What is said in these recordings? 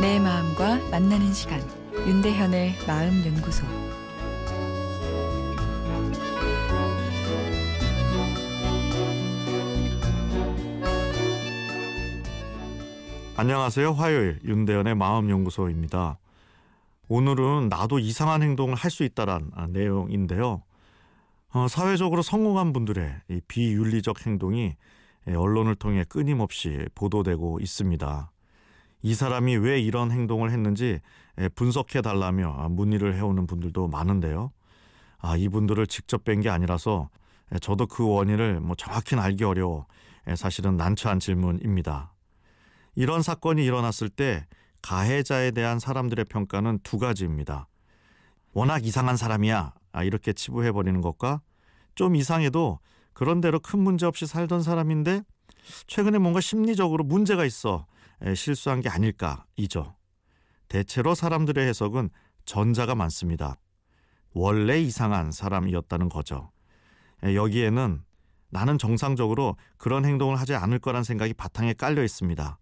내 마음과 만나는 시간 윤대현의 마음 연구소 안녕하세요. 화요일 윤대현의 마음 연구소입니다. 오늘은 나도 이상한 행동을 할 수 있다란 아, 내용인데요. 어, 사회적으로 성공한 분들의 이 비윤리적 행동이 예, 언론을 통해 끊임없이 보도되고 있습니다. 이 사람이 왜 이런 행동을 했는지 예, 분석해 달라며 아, 문의를 해오는 분들도 많은데요. 아, 이분들을 직접 뵌 게 아니라서 예, 저도 그 원인을 뭐 정확히는 알기 어려워 사실은 난처한 질문입니다. 이런 사건이 일어났을 때 가해자에 대한 사람들의 평가는 두 가지입니다. 워낙 이상한 사람이야. 아, 이렇게 치부해버리는 것과 좀 이상해도 그런 대로 큰 문제 없이 살던 사람인데 최근에 뭔가 심리적으로 문제가 있어 실수한 게 아닐까이죠. 대체로 사람들의 해석은 전자가 많습니다. 원래 이상한 사람이었다는 거죠. 여기에는 나는 정상적으로 그런 행동을 하지 않을 거란 생각이 바탕에 깔려 있습니다.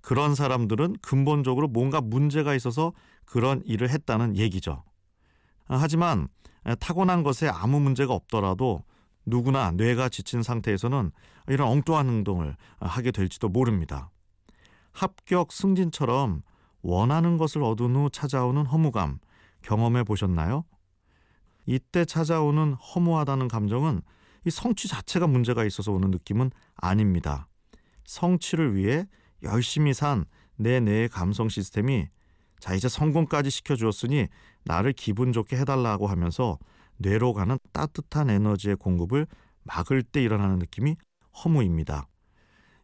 그런 사람들은 근본적으로 뭔가 문제가 있어서 그런 일을 했다는 얘기죠. 하지만 타고난 것에 아무 문제가 없더라도 누구나 뇌가 지친 상태에서는 이런 엉뚱한 행동을 하게 될지도 모릅니다. 합격 승진처럼 원하는 것을 얻은 후 찾아오는 허무감 경험해 보셨나요? 이때 찾아오는 허무하다는 감정은 이 성취 자체가 문제가 있어서 오는 느낌은 아닙니다. 성취를 위해 열심히 산 내 뇌의 감성 시스템이 자 이제 성공까지 시켜주었으니 나를 기분 좋게 해달라고 하면서 뇌로 가는 따뜻한 에너지의 공급을 막을 때 일어나는 느낌이 허무입니다.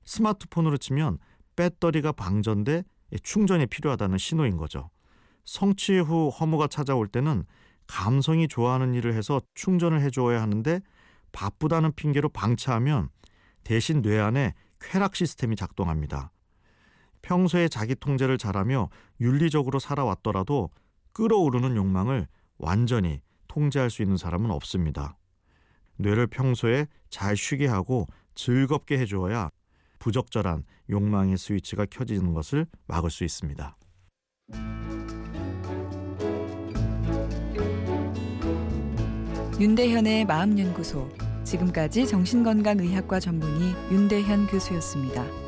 스마트폰으로 치면 배터리가 방전돼 충전이 필요하다는 신호인 거죠. 성취 후 허무가 찾아올 때는 감성이 좋아하는 일을 해서 충전을 해줘야 하는데 바쁘다는 핑계로 방치하면 대신 뇌 안에 쾌락 시스템이 작동합니다. 평소에 자기 통제를 잘하며 윤리적으로 살아왔더라도 끓어오르는 욕망을 완전히 통제할 수 있는 사람은 없습니다. 뇌를 평소에 잘 쉬게 하고 즐겁게 해주어야 부적절한 욕망의 스위치가 켜지는 것을 막을 수 있습니다. 윤대현의 마음연구소 지금까지 정신건강의학과 전문의 윤대현 교수였습니다.